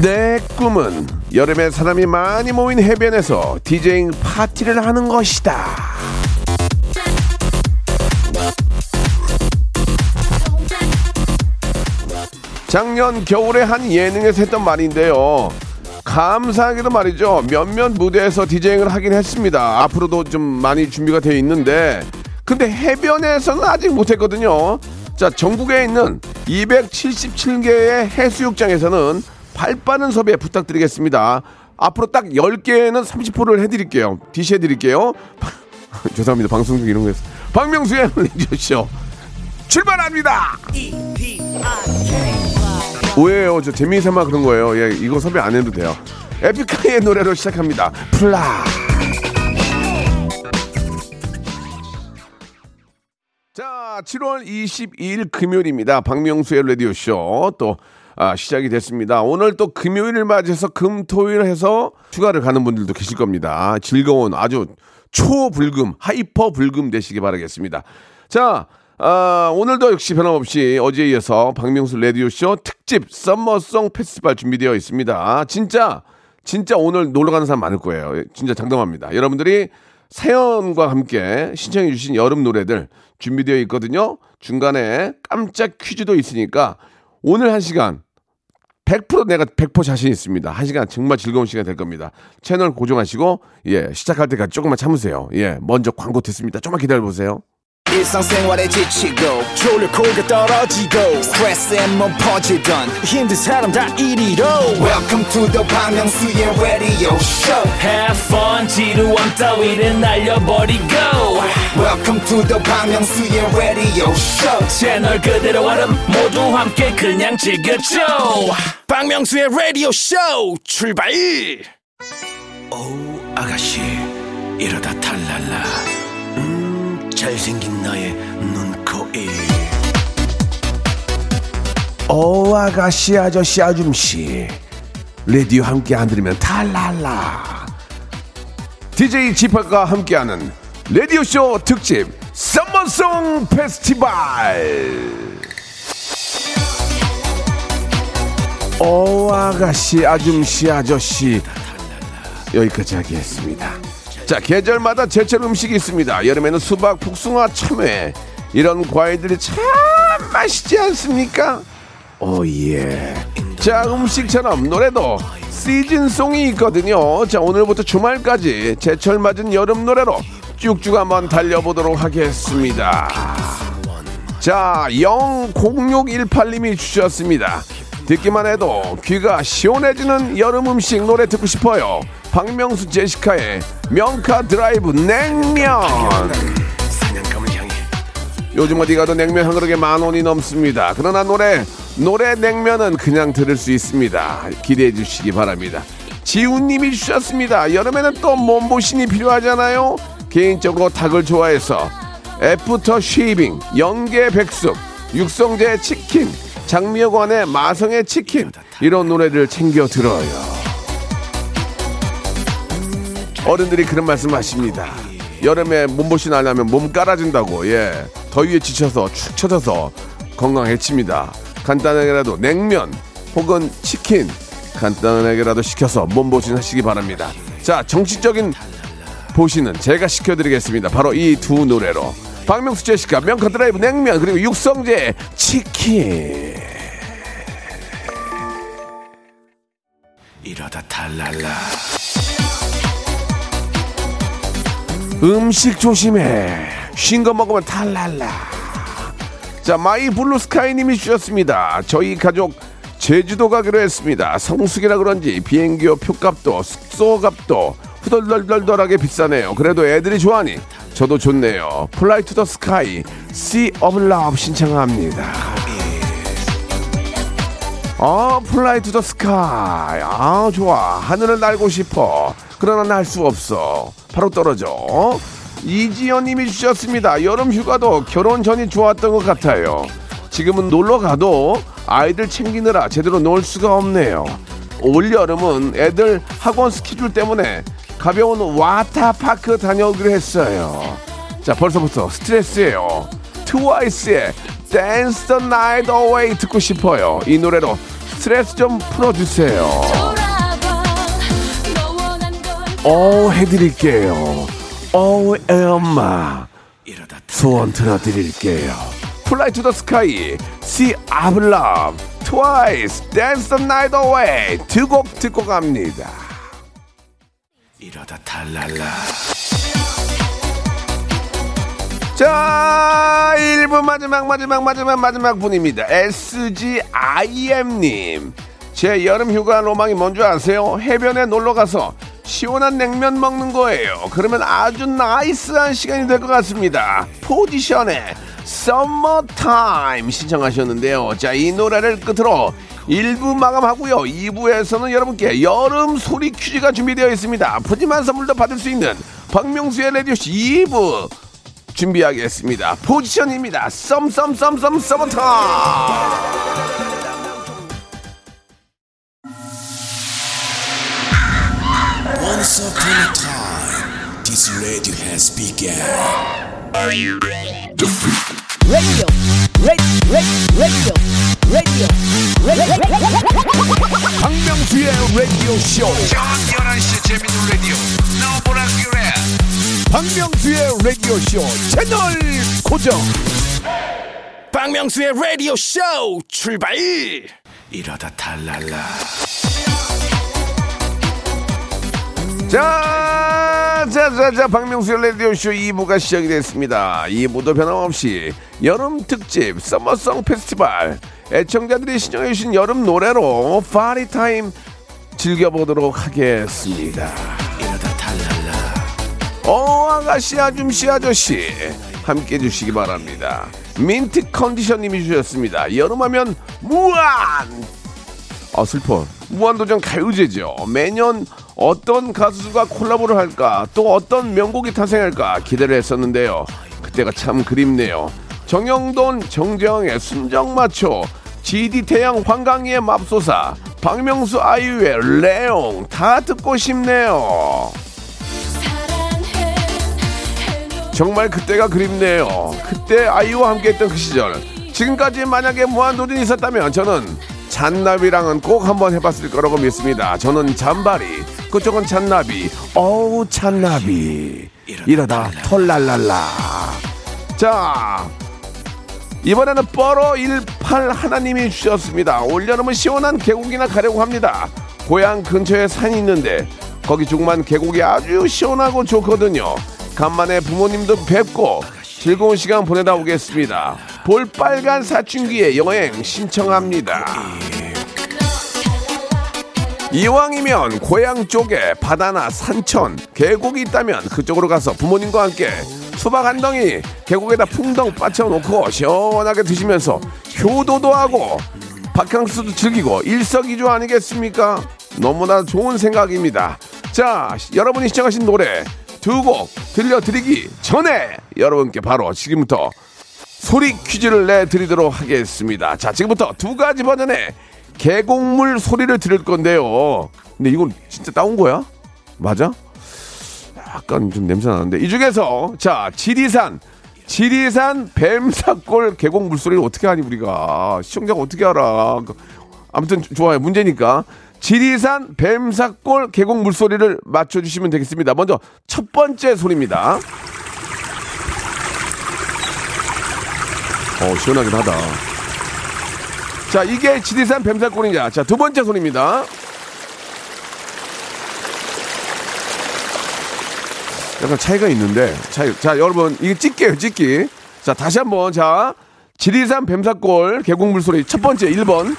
내 꿈은 여름에 사람이 많이 모인 해변에서 디제잉 파티를 하는 것이다. 작년 겨울에 한 예능에서 했던 말인데요. 감사하게도 말이죠. 몇몇 무대에서 DJing을 하긴 했습니다. 앞으로도 좀 많이 준비가 되어 있는데, 근데 해변에서는 아직 못했거든요. 자, 전국에 있는 277개의 해수욕장에서는 발 빠른 섭외 부탁드리겠습니다. 앞으로 딱 10개는 30%를 해드릴게요. DC 해드릴게요. 죄송합니다. 방송 중 이런 거 했어. 박명수의 라디오쇼 출발합니다! 오해요. 저 재미삼아 그런 거예요. 예, 이거 섭외 안 해도 돼요. 에픽하이의 노래로 시작합니다. 플라. 자, 7월 22일 금요일입니다. 박명수의 라디오쇼 또 아, 시작이 됐습니다. 오늘 또 금요일을 맞이해서 금토일 해서 휴가를 가는 분들도 계실 겁니다. 즐거운 아주 초불금, hyper 불금 되시기 바라겠습니다. 자, 아, 오늘도 역시 변함없이 어제에 이어서 박명수 라디오쇼 특집 summer song 페스티벌 준비되어 있습니다. 진짜, 진짜 오늘 놀러 가는 사람 많을 거예요. 진짜 장담합니다. 여러분들이 사연과 함께 신청해 주신 여름 노래들 준비되어 있거든요. 중간에 깜짝 퀴즈도 있으니까 오늘 한 시간 100% 내가 100% 자신 있습니다. 한 시간 정말 즐거운 시간 될 겁니다. 채널 고정하시고 예 시작할 때까지 조금만 참으세요. 예 먼저 광고 됐습니다. 조금만 기다려 보세요. 일상생활에 지치고, 졸려 코가 떨어지고, 스트레스에 몸 퍼지던, 힘든 사람 다 이리로. welcome to the Bang Myung-soo's radio show Have fun, 지루함 따위를 날려버리고. welcome to the Bang Myung-soo's radio show 채널 그대로 얼음 모두 함께 그냥 즐겨줘. 박명수의 라디오 쇼 출발 어우 아가씨 이러다 탈랄라 음 잘생긴 나의 눈코입. 오 아가씨 아저씨 아줌씨. 라디오 함께 안 들으면 탈랄라. DJ 지팍과 함께하는 라디오쇼 특집 썸머송 페스티벌. 오 아가씨 아줌씨 아저씨. 여기까지 하겠습니다 자 계절마다 제철 음식이 있습니다 여름에는 수박 복숭아 참외 이런 과일들이 참 맛있지 않습니까 오 예. 자 음식처럼 노래도 시즌송이 있거든요. 자 오늘부터 주말까지 제철 맞은 여름 노래로 쭉쭉 한번 달려보도록 하겠습니다. 자 00618님이 주셨습니다. 듣기만 해도 귀가 시원해지는 여름 음식 노래 듣고 싶어요. 박명수 제시카의 명카 드라이브 냉면. 요즘 어디 가도 냉면 한 그릇에 만 원이 넘습니다. 그러나 노래 노래 냉면은 그냥 들을 수 있습니다. 기대해 주시기 바랍니다. 지훈님이 주셨습니다. 여름에는 또 몸보신이 필요하잖아요. 개인적으로 닭을 좋아해서 애프터 쉐이빙, 영계 백숙, 육성재 치킨, 장미여관의 마성의 치킨 이런 노래를 챙겨 들어요. 어른들이 그런 말씀 하십니다. 여름에 몸보신 하려면 몸 깔아준다고, 예. 더위에 지쳐서 축 처져서 건강 해칩니다. 간단하게라도 냉면 혹은 치킨 간단하게라도 시켜서 몸보신 하시기 바랍니다. 자, 정신적인 보신은 제가 시켜드리겠습니다. 바로 이 두 노래로. 박명수 제시카, 명카드라이브 냉면, 그리고 육성재 치킨. 이러다 탈 날라 음식 조심해. 쉰 거 먹으면 탈 날라. 자, 마이 블루 스카이님이 주셨습니다. 저희 가족 제주도 가기로 했습니다. 성수기라 그런지 비행기표 표값도 숙소값도 후덜덜덜덜하게 비싸네요. 그래도 애들이 좋아하니 저도 좋네요. 플라이 투 더 스카이 Sea of Love 신청합니다. 아, 플라이 투 더 스카이. 아, 좋아. 하늘을 날고 싶어. 그러나 날 수 없어. 바로 떨어져. 이지연 님이 주셨습니다. 여름 휴가도 결혼 전이 좋았던 것 같아요. 지금은 놀러 가도 아이들 챙기느라 제대로 놀 수가 없네요. 올 여름은 애들 학원 스케줄 때문에 가벼운 와타파크 다녀오기로 했어요. 자, 벌써부터 스트레스예요. 트와이스의 Dance the Night Away 듣고 싶어요. 이 노래로 스트레스 좀 풀어주세요. 어, 해드릴게요. 어, 엄마. 소원 들어드릴게요. Fly to the sky, see of love, twice, dance the night away. 두곡 듣고 갑니다. 이러다 탈랄라 자, 1부 마지막, 마지막, 마지막, 마지막 분입니다. SGIM님. 제 여름 휴가 로망이 뭔지 아세요? 해변에 놀러 가서 시원한 냉면 먹는 거예요. 그러면 아주 나이스한 시간이 될 것 같습니다. 포지션에 Summer Time 신청하셨는데요. 자, 이 노래를 끝으로 1부 마감하고요. 2부에서는 여러분께 여름 소리 퀴즈가 준비되어 있습니다. 푸짐한 선물도 받을 수 있는 박명수의 라디오쇼 2부 준비하겠습니다. 포지션입니다. 썸썸썸썸 서머타임. Once upon a time This radio has begun radio, radio, radio, radio, radio. 박명수의 라디오 쇼. 박명수의 라디오 쇼 채널 고정. 박명수의 라디오 쇼 출발 이러다 탈랄라 자, 자, 자, 자, 박명수의 라디오쇼 2부가 시작이 됐습니다. 2부도 변함없이 여름 특집 서머송 페스티벌 애청자들이 신청해주신 여름 노래로 파리타임 즐겨보도록 하겠습니다. 어, 아가씨, 아줌씨, 아저씨. 함께 해주시기 바랍니다. 민트 컨디션님이 주셨습니다. 여름하면 무한! 아, 슬퍼. 무한도전 가요제죠. 매년 어떤 가수가 콜라보를 할까, 또 어떤 명곡이 탄생할까 기대를 했었는데요. 그때가 참 그립네요. 정영돈, 정재영의 순정마초, GD 태양 황강희의 맙소사, 박명수 아이유의 레옹 다 듣고 싶네요. 정말 그때가 그립네요. 그때 아이유와 함께했던 그 시절. 지금까지 만약에 무한도전이 있었다면 저는 잔나비랑은 꼭 한번 해봤을 거라고 믿습니다. 저는 잔바리, 그쪽은 잔나비. 어우 잔나비. 이러다 털랄랄라. 자, 이번에는 뻐러 18 하나님이 주셨습니다. 올여름은 시원한 계곡이나 가려고 합니다. 고향 근처에 산이 있는데 거기 중만 계곡이 아주 시원하고 좋거든요. 간만에 부모님도 뵙고 즐거운 시간 보내다 오겠습니다. 볼빨간 사춘기의 여행 신청합니다. 이왕이면 고향 쪽에 바다나 산천, 계곡이 있다면 그쪽으로 가서 부모님과 함께 수박 한 덩이 계곡에다 풍덩 빠쳐놓고 시원하게 드시면서 효도도 하고 바캉스도 즐기고 일석이조 아니겠습니까? 너무나 좋은 생각입니다. 자, 여러분이 시청하신 노래 두 곡 들려드리기 전에 여러분께 바로 지금부터 소리 퀴즈를 내드리도록 하겠습니다. 자, 지금부터 두 가지 버전의 계곡물 소리를 들을 건데요. 근데 이건 진짜 따온 거야? 맞아? 약간 좀 냄새 나는데 이 중에서 자 지리산 지리산 뱀사골 계곡 물소리를 어떻게 하니 우리가 시청자가 어떻게 알아? 아무튼 좋아요 문제니까 지리산 뱀사골 계곡 물소리를 맞춰주시면 되겠습니다. 먼저 첫 번째 소리입니다. 어 시원하긴 하다. 자 이게 지리산 뱀사골이냐? 자 두 번째 소리입니다. 약간 차이가 있는데 차이 자 여러분 이게 찍게요 찍기 자 다시 한번 자 지리산 뱀사골 계곡 물소리 첫 번째 1번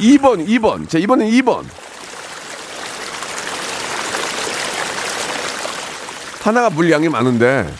2번 2번. 자 이번엔 2번. 하나가 물량이 많은데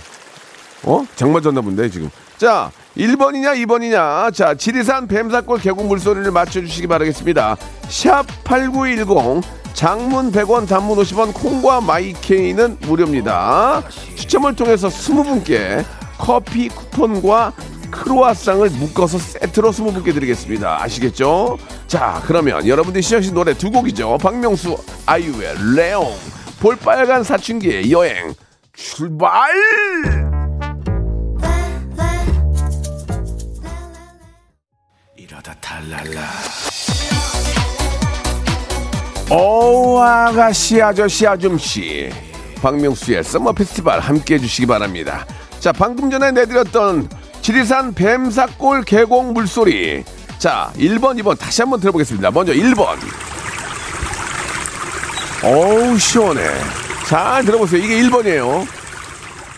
어? 장마 졌나 본데 지금. 자 1번이냐 2번이냐? 자 지리산 뱀사골 계곡 물소리를 맞춰주시기 바라겠습니다. 샵 8910 장문 100원 단문 50원 콩과 마이케이는 무료입니다. 추첨을 통해서 20분께 커피 쿠폰과 크로아상을 묶어서 세트로 20분께 드리겠습니다. 아시겠죠? 자 그러면 여러분들이 시작하신 노래 두 곡이죠. 박명수 아이유의 레옹 볼빨간 사춘기의 여행 출발! 이러다 탈랄라. 오 아가씨 아저씨 아줌씨. 박명수의 썸머 페스티벌 함께 해주시기 바랍니다. 자 방금 전에 내드렸던 지리산 뱀사골 계곡 물소리 자 1번 2번 다시 한번 들어보겠습니다 먼저 1번 어우 시원해 잘 들어보세요 이게 1번이에요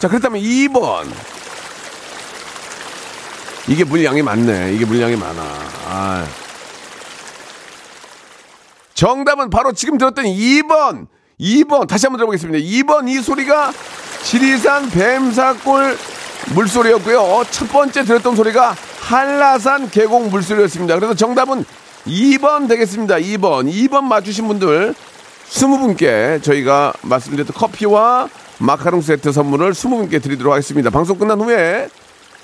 자 그렇다면 2번 이게 물량이 많네 이게 물량이 많아 아. 정답은 바로 지금 들었던 2번. 2번. 다시 한번 들어보겠습니다. 2번 이 소리가 지리산 뱀사골 물소리였고요. 첫 번째 들었던 소리가 한라산 계곡 물소리였습니다. 그래서 정답은 2번 되겠습니다. 2번. 2번 맞추신 분들 20분께 저희가 말씀드렸던 커피와 마카롱 세트 선물을 20분께 드리도록 하겠습니다. 방송 끝난 후에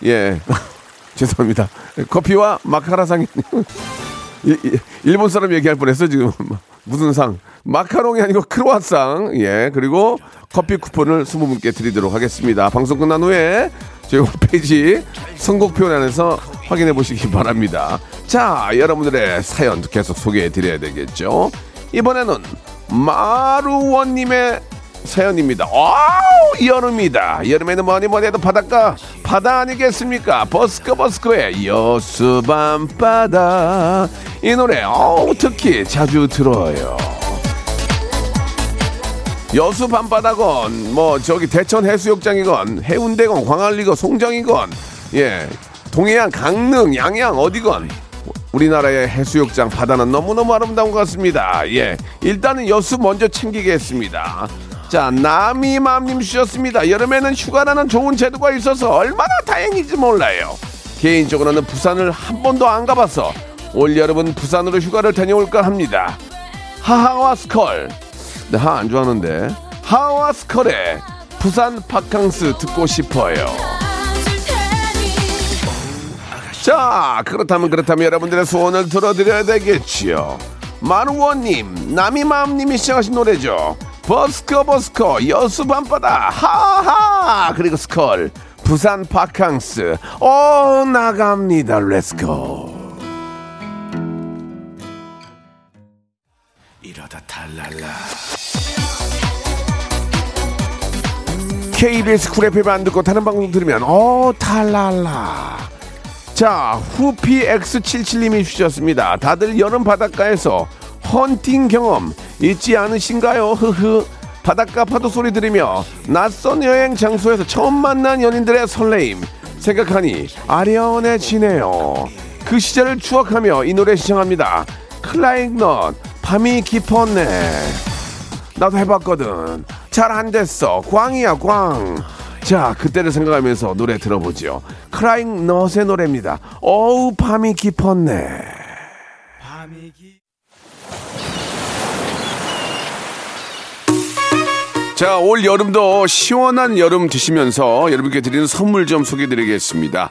예. 죄송합니다. 커피와 마카라상이 일본 사람 얘기할 뻔했어 지금 무슨 상 마카롱이 아니고 크로아상 예 그리고 커피 쿠폰을 20분께 드리도록 하겠습니다 방송 끝난 후에 저희 홈페이지 선곡표 안에서 확인해 보시기 바랍니다 자 여러분들의 사연 계속 소개해 드려야 되겠죠 이번에는 마루원님의 사연입니다. 와우 여름이다. 여름에는 뭐니 뭐니 해도 바닷가 바다 아니겠습니까? 버스커 버스커의 여수 밤바다 이 노래 어우 특히 자주 들어요. 여수 밤바다건 뭐 저기 대천 해수욕장이건 해운대건 광안리건 송정이건 예 동해안 강릉 양양 어디건 우리나라의 해수욕장 바다는 너무너무 아름다운 것 같습니다. 예 일단은 여수 먼저 챙기겠습니다. 자 나미맘님 주셨습니다. 여름에는 휴가라는 좋은 제도가 있어서 얼마나 다행인지 몰라요. 개인적으로는 부산을 한 번도 안 가봐서 올 여름은 부산으로 휴가를 다녀올까 합니다. 하하와 스컬 네, 하 안 좋아하는데 하와 스컬의 부산 바캉스 듣고 싶어요. 자 그렇다면 그렇다면 여러분들의 소원을 들어드려야 되겠지요. 마루원님 남이마음님이 시작하신 노래죠. 버스커 버스커 여수 밤바다 하하 그리고 스컬 부산 바캉스 오 나갑니다 let's go. 이러다 탈 날라. KBS 쿨 FM 안 듣고 다른 방송 들으면 어 탈 날라. 자 후피 X77님이 주셨습니다. 다들 여름 바닷가에서 헌팅 경험 있지 않으신가요? 흐흐. 바닷가 파도 소리 들으며 낯선 여행 장소에서 처음 만난 연인들의 설레임 생각하니 아련해지네요. 그 시절을 추억하며 이 노래 시청합니다. 클라잉넛 밤이 깊었네 나도 해봤거든. 잘 안 됐어. 광이야, 광. 자, 그때를 생각하면서 노래 들어보죠. 크라잉 넛의 노래입니다. 어우, 밤이 깊었네. 자, 올 여름도 시원한 여름 드시면서 여러분께 드리는 선물 좀 소개해 드리겠습니다.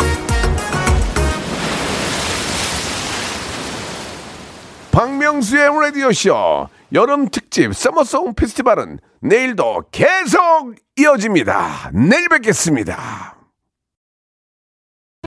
박명수의 라디오쇼 여름 특집 서머송 페스티벌은 내일도 계속 이어집니다. 내일 뵙겠습니다.